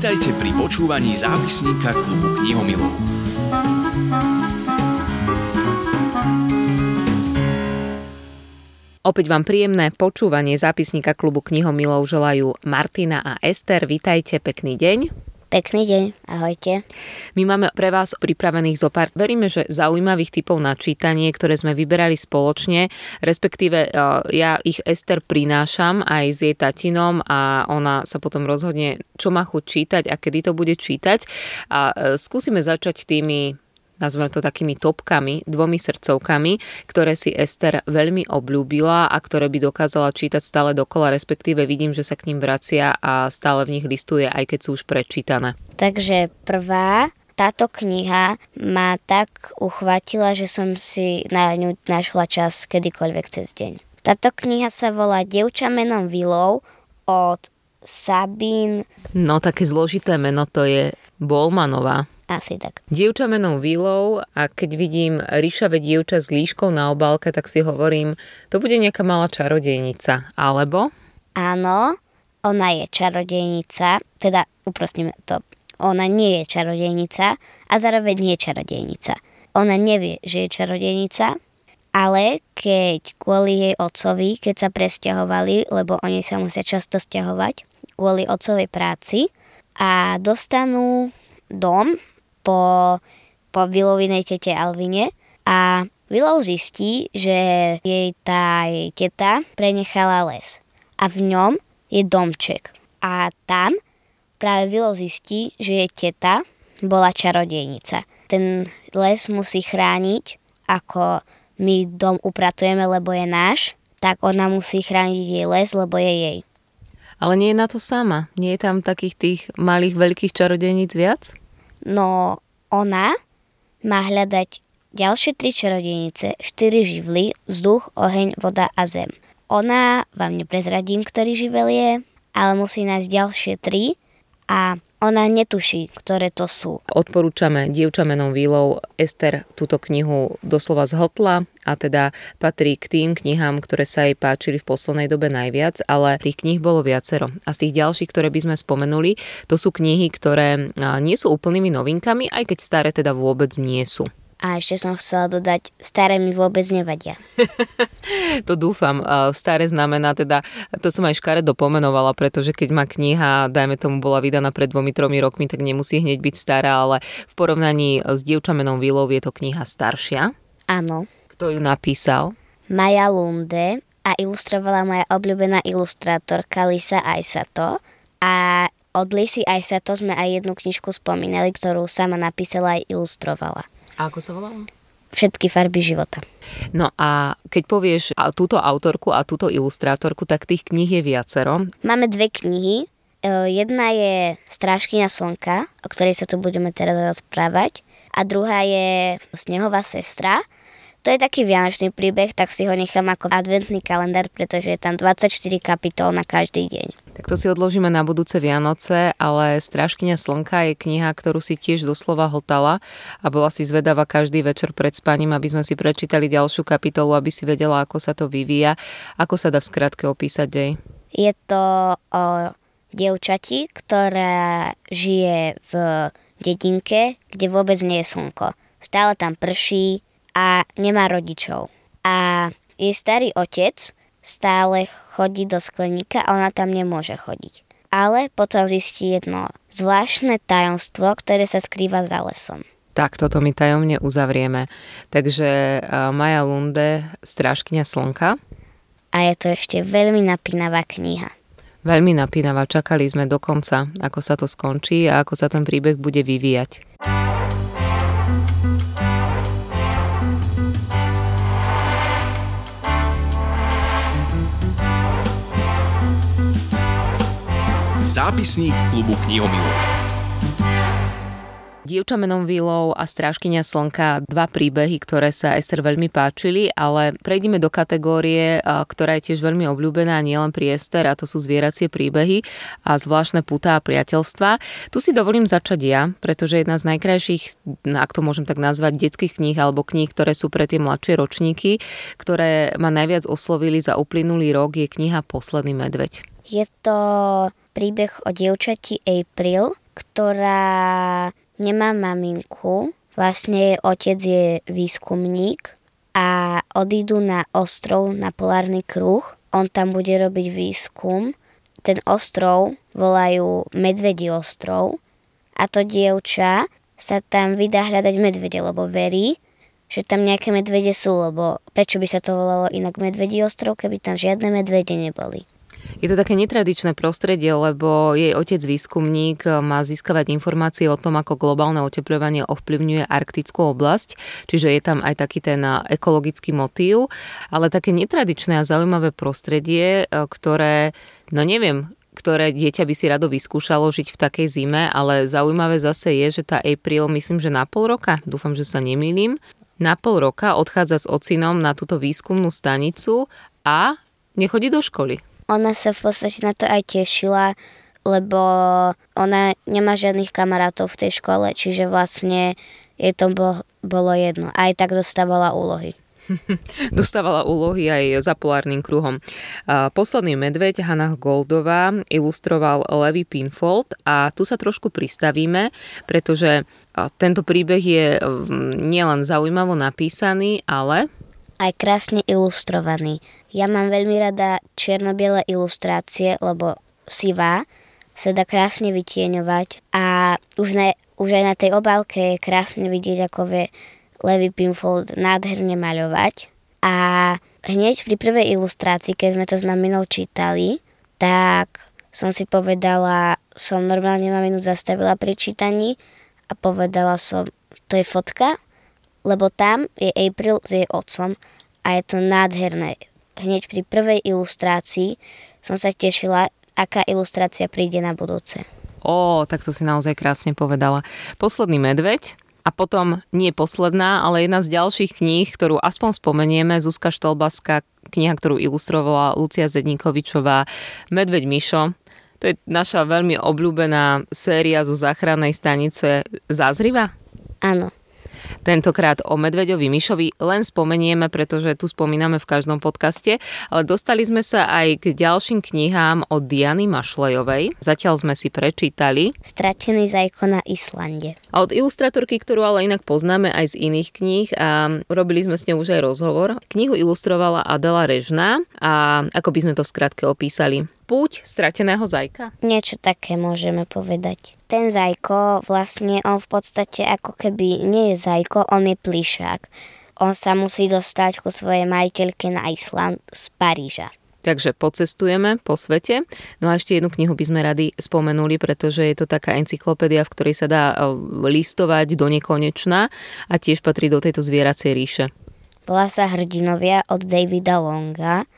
Vítajte pri počúvaní zápisníka klubu knihomilov. Opäť vám príjemné počúvanie zápisníka klubu knihomilov želajú Martina a Ester. Vítajte, pekný deň. Pekný deň, ahojte. My máme pre vás pripravených zo pár, veríme, že zaujímavých typov na čítanie, ktoré sme vyberali spoločne, respektíve e, ja ich Ester prinášam aj s jej tatinom a ona sa potom rozhodne, čo má chuť čítať a kedy to bude čítať. A e, skúsime začať tými nazveme to takými topkami, dvomi srdcovkami, ktoré si Ester veľmi obľúbila a ktoré by dokázala čítať stále dokola, respektíve vidím, že sa k ním vracia a stále v nich listuje, aj keď sú už prečítané. Takže prvá, táto kniha ma tak uchvátila, že som si na ňu našla čas kedykoľvek cez deň. Táto kniha sa volá Dievča menom Vilov od Sabín. No také zložité meno to je Bolmanová. Asi tak. Dievča menom Willow a keď vidím ríšavé dievča s líškou na obálke, tak si hovorím, to bude nejaká malá čarodejnica, alebo? Áno, ona je čarodejnica, teda uprostíme to, ona nie je čarodejnica a zároveň nie je čarodejnica. Ona nevie, že je čarodejnica, ale keď kvôli jej otcovi, keď sa presťahovali, lebo oni sa musia často stiahovať kvôli otcovej práci a dostanú dom, po, po Willovinej tete Alvine a Willow zistí, že jej tá jej teta prenechala les a v ňom je domček. A tam práve Willow zistí, že jej teta bola čarodejnica. Ten les musí chrániť, ako my dom upratujeme, lebo je náš, tak ona musí chrániť jej les, lebo je jej. Ale nie je na to sama. Nie je tam takých tých malých, veľkých čarodejníc viac? No ona má hľadať ďalšie tri čarodejnice, štyri živly, vzduch, oheň, voda a zem. Ona, vám neprezradím, ktorý živel je, ale musí nájsť ďalšie tri a ona netuší, ktoré to sú. Odporúčame dievča menom Výlov. Ester túto knihu doslova zhotla a teda patrí k tým knihám, ktoré sa jej páčili v poslednej dobe najviac, ale tých kníh bolo viacero. A z tých ďalších, ktoré by sme spomenuli, to sú knihy, ktoré nie sú úplnými novinkami, aj keď staré teda vôbec nie sú. A ešte som chcela dodať, staré mi vôbec nevadia. to dúfam. Staré znamená teda, to som aj škare dopomenovala, pretože keď má kniha, dajme tomu, bola vydaná pred dvomi, tromi rokmi, tak nemusí hneď byť stará, ale v porovnaní s dievčamenom Vilov je to kniha staršia. Áno. Kto ju napísal? Maja Lunde a ilustrovala moja obľúbená ilustrátorka Lisa Aisato a od Lisy Aisato sme aj jednu knižku spomínali, ktorú sama napísala a ilustrovala. A ako sa volala? Všetky farby života. No a keď povieš túto autorku a túto ilustrátorku, tak tých kníh je viacero. Máme dve knihy. E, jedna je Strážkyňa slnka, o ktorej sa tu budeme teraz rozprávať. A druhá je Snehová sestra. To je taký vianočný príbeh, tak si ho nechám ako adventný kalendár, pretože je tam 24 kapitol na každý deň. Tak to si odložíme na budúce Vianoce, ale Strážkyňa slnka je kniha, ktorú si tiež doslova hltala a bola si zvedavá každý večer pred spaním, aby sme si prečítali ďalšiu kapitolu, aby si vedela, ako sa to vyvíja. Ako sa dá v skratke opísať dej? Je to o dievčati, ktorá žije v dedinke, kde vôbec nie je slnko. Stále tam prší a nemá rodičov. A jej starý otec stále chodí do skleníka a ona tam nemôže chodiť. Ale potom zistí jedno zvláštne tajomstvo, ktoré sa skrýva za lesom. Tak, toto my tajomne uzavrieme. Takže Maja Lunde, Strážkyňa slnka. A je to ešte veľmi napínavá kniha. Veľmi napínavá. Čakali sme do konca, ako sa to skončí a ako sa ten príbeh bude vyvíjať. Zápisník klubu knihomilov. Dievča menom Vilov a Strážkynia slnka, dva príbehy, ktoré sa Ester veľmi páčili, ale prejdime do kategórie, ktorá je tiež veľmi obľúbená nielen pri Ester, a to sú zvieracie príbehy a zvláštne putá a priateľstva. Tu si dovolím začať ja, pretože jedna z najkrajších, ak to môžem tak nazvať, detských kníh alebo kníh, ktoré sú pre tie mladšie ročníky, ktoré ma najviac oslovili za uplynulý rok, je kniha Posledný medveď. Je to príbeh o dievčati April, ktorá nemá maminku, vlastne jej otec je výskumník a odídu na ostrov, na polárny kruh. On tam bude robiť výskum. Ten ostrov volajú Medvedí ostrov a to dievča sa tam vydá hľadať medvede, lebo verí, že tam nejaké medvede sú, lebo prečo by sa to volalo inak Medvedí ostrov, keby tam žiadne medvede neboli. Je to také netradičné prostredie, lebo jej otec výskumník má získavať informácie o tom, ako globálne oteplovanie ovplyvňuje arktickú oblasť, čiže je tam aj taký ten ekologický motív, ale také netradičné a zaujímavé prostredie, ktoré, no neviem, ktoré dieťa by si rado vyskúšalo žiť v takej zime, ale zaujímavé zase je, že tá April, myslím, že na pol roka, dúfam, že sa nemýlim, na pol roka odchádza s ocinom na túto výskumnú stanicu a nechodí do školy ona sa v podstate na to aj tešila, lebo ona nemá žiadnych kamarátov v tej škole, čiže vlastne jej to bolo jedno. Aj tak dostávala úlohy. Dostávala úlohy aj za polárnym kruhom. Posledný medveď Hanna Goldová ilustroval Levi Pinfold a tu sa trošku pristavíme, pretože tento príbeh je nielen zaujímavo napísaný, ale aj krásne ilustrovaný. Ja mám veľmi rada čierno-biele ilustrácie, lebo sivá sa dá krásne vytieňovať a už, na, už aj na tej obálke je krásne vidieť, ako vie Levi Pinfold nádherne maľovať. A hneď pri prvej ilustrácii, keď sme to s maminou čítali, tak som si povedala, som normálne maminu zastavila pri čítaní a povedala som, to je fotka, lebo tam je April s jej otcom a je to nádherné. Hneď pri prvej ilustrácii som sa tešila, aká ilustrácia príde na budúce. Ó, tak to si naozaj krásne povedala. Posledný medveď, a potom nie posledná, ale jedna z ďalších kníh, ktorú aspoň spomenieme, Zuzka Štelbaska, kniha, ktorú ilustrovala Lucia Zedníkovičová, Medveď Mišo. To je naša veľmi obľúbená séria zo záchrannej stanice Zázriva? Áno. Tentokrát o medveďovi Mišovi len spomenieme, pretože tu spomíname v každom podcaste, ale dostali sme sa aj k ďalším knihám od Diany Mašlejovej. Zatiaľ sme si prečítali Stratený zajko na Islande. A od ilustratorky, ktorú ale inak poznáme aj z iných kníh a robili sme s ňou už aj rozhovor. Knihu ilustrovala Adela Režná a ako by sme to v skratke opísali púť strateného zajka? Niečo také môžeme povedať. Ten zajko, vlastne on v podstate ako keby nie je zajko, on je plišák. On sa musí dostať ku svojej majiteľke na Island z Paríža. Takže pocestujeme po svete. No a ešte jednu knihu by sme radi spomenuli, pretože je to taká encyklopédia, v ktorej sa dá e, listovať do nekonečna a tiež patrí do tejto zvieracej ríše. Volá sa Hrdinovia od Davida Longa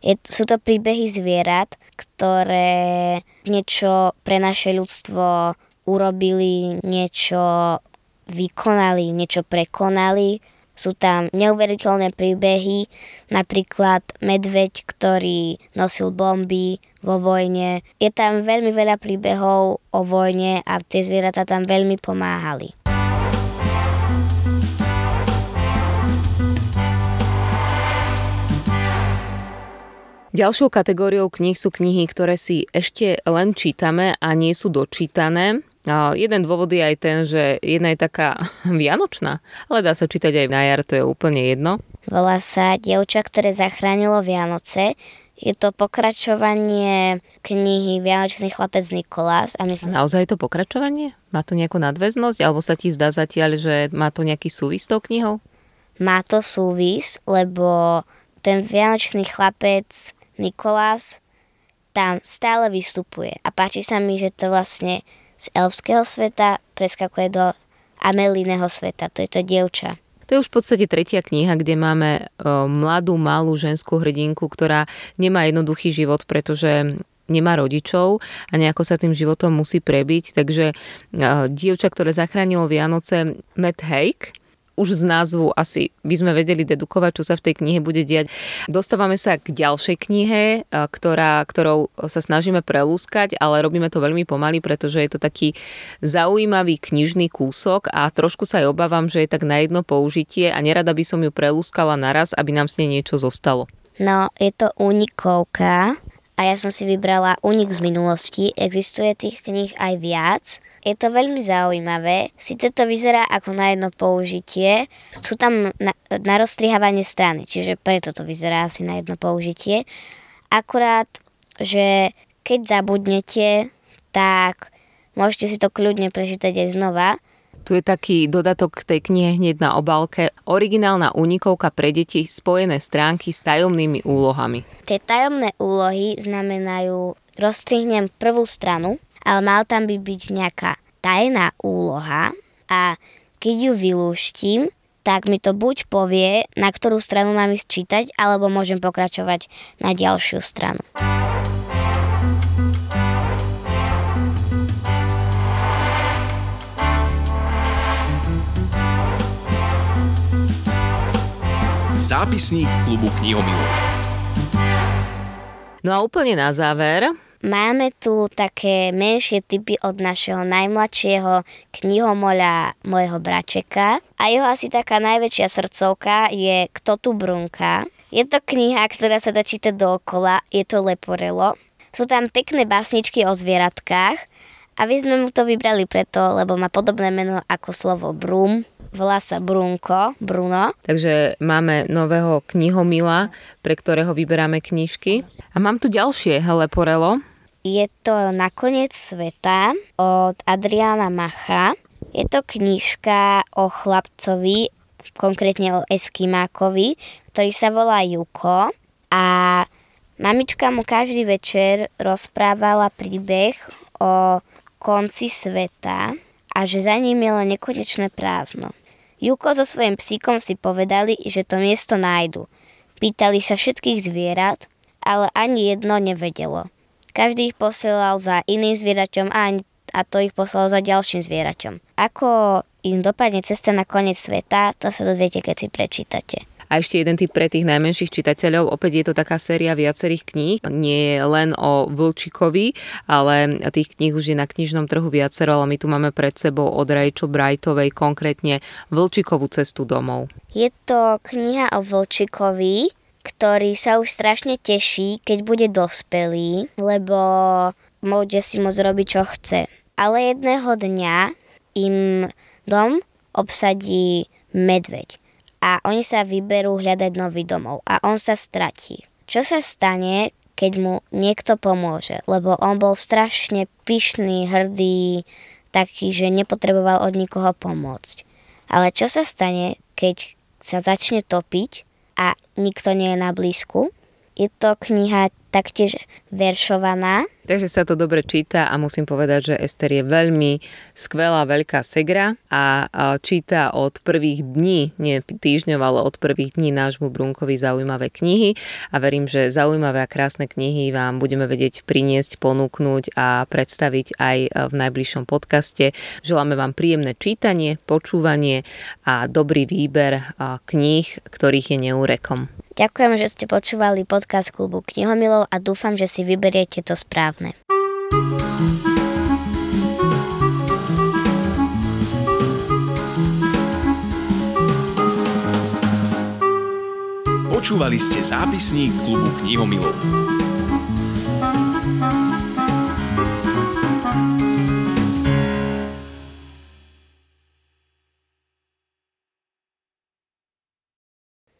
je, sú to príbehy zvierat, ktoré niečo pre naše ľudstvo urobili, niečo vykonali, niečo prekonali. Sú tam neuveriteľné príbehy, napríklad medveď, ktorý nosil bomby vo vojne. Je tam veľmi veľa príbehov o vojne a tie zvieratá tam veľmi pomáhali. Ďalšou kategóriou kníh sú knihy, ktoré si ešte len čítame a nie sú dočítané. A jeden dôvod je aj ten, že jedna je taká vianočná, ale dá sa čítať aj na jar, to je úplne jedno. Volá sa Dievča, ktoré zachránilo Vianoce. Je to pokračovanie knihy Vianočný chlapec Nikolás. A myslím... Naozaj je to pokračovanie? Má to nejakú nadväznosť? Alebo sa ti zdá zatiaľ, že má to nejaký súvis s tou knihou? Má to súvis, lebo ten Vianočný chlapec Nikolás tam stále vystupuje a páči sa mi, že to vlastne z elfského sveta preskakuje do Amelíneho sveta, to je to dievča. To je už v podstate tretia kniha, kde máme mladú, malú ženskú hrdinku, ktorá nemá jednoduchý život, pretože nemá rodičov a nejako sa tým životom musí prebiť. Takže dievča, ktoré zachránilo Vianoce, Matt Haig, už z názvu asi by sme vedeli dedukovať, čo sa v tej knihe bude diať. Dostávame sa k ďalšej knihe, ktorá, ktorou sa snažíme prelúskať, ale robíme to veľmi pomaly, pretože je to taký zaujímavý knižný kúsok a trošku sa aj obávam, že je tak na jedno použitie a nerada by som ju prelúskala naraz, aby nám s nej niečo zostalo. No, je to únikovka a ja som si vybrala únik z minulosti. Existuje tých kníh aj viac, Je to veľmi zaujímavé. Sice to vyzerá ako na jedno použitie, sú tam na, na rozstrihávanie strany, čiže preto to vyzerá asi na jedno použitie. Akurát, že keď zabudnete, tak môžete si to kľudne prečítať aj znova. Tu je taký dodatok k tej knihe hneď na obálke. Originálna únikovka pre deti spojené stránky s tajomnými úlohami. Tie tajomné úlohy znamenajú, rozstrihnem prvú stranu, ale mal tam by byť nejaká tajná úloha a keď ju vylúštim, tak mi to buď povie, na ktorú stranu mám ísť čítať, alebo môžem pokračovať na ďalšiu stranu. Zápisník klubu knihomilov. No a úplne na záver, Máme tu také menšie typy od našeho najmladšieho knihomoľa môjho bračeka. A jeho asi taká najväčšia srdcovka je Kto tu brunka. Je to kniha, ktorá sa dá čítať dookola, je to Leporelo. Sú tam pekné básničky o zvieratkách a my sme mu to vybrali preto, lebo má podobné meno ako slovo brum, volá sa Brunko, Bruno. Takže máme nového knihomila, pre ktorého vyberáme knižky. A mám tu ďalšie Leporelo. Je to Nakoniec sveta od Adriana Macha. Je to knižka o chlapcovi, konkrétne o Eskimákovi, ktorý sa volá Juko a mamička mu každý večer rozprávala príbeh o konci sveta a že za ním je len nekonečné prázdno. Juko so svojím psíkom si povedali, že to miesto nájdu. Pýtali sa všetkých zvierat, ale ani jedno nevedelo. Každý ich posielal za iným zvieraťom a, a to ich poslal za ďalším zvieraťom. Ako im dopadne cesta na koniec sveta, to sa dozviete, keď si prečítate. A ešte jeden typ pre tých najmenších čitateľov. Opäť je to taká séria viacerých kníh. Nie je len o Vlčikovi, ale tých kníh už je na knižnom trhu viacero, ale my tu máme pred sebou od Rachel Brightovej konkrétne Vlčikovú cestu domov. Je to kniha o Vlčikovi, ktorý sa už strašne teší, keď bude dospelý, lebo môže si môcť robiť, čo chce. Ale jedného dňa im dom obsadí medveď a oni sa vyberú hľadať nový domov a on sa stratí. Čo sa stane, keď mu niekto pomôže? Lebo on bol strašne pyšný, hrdý, taký, že nepotreboval od nikoho pomôcť. Ale čo sa stane, keď sa začne topiť a nikto nie je na blízku? Je to kniha taktiež veršovaná. Takže sa to dobre číta a musím povedať, že Ester je veľmi skvelá veľká segra a číta od prvých dní, nie týždňov, ale od prvých dní nášmu Brunkovi zaujímavé knihy a verím, že zaujímavé a krásne knihy vám budeme vedieť priniesť, ponúknuť a predstaviť aj v najbližšom podcaste. Želáme vám príjemné čítanie, počúvanie a dobrý výber kníh, ktorých je neúrekom. Ďakujem, že ste počúvali podcast klubu Knihomilov a dúfam, že si vyberiete to správne. Počúvali ste zápisník klubu Knihomilov.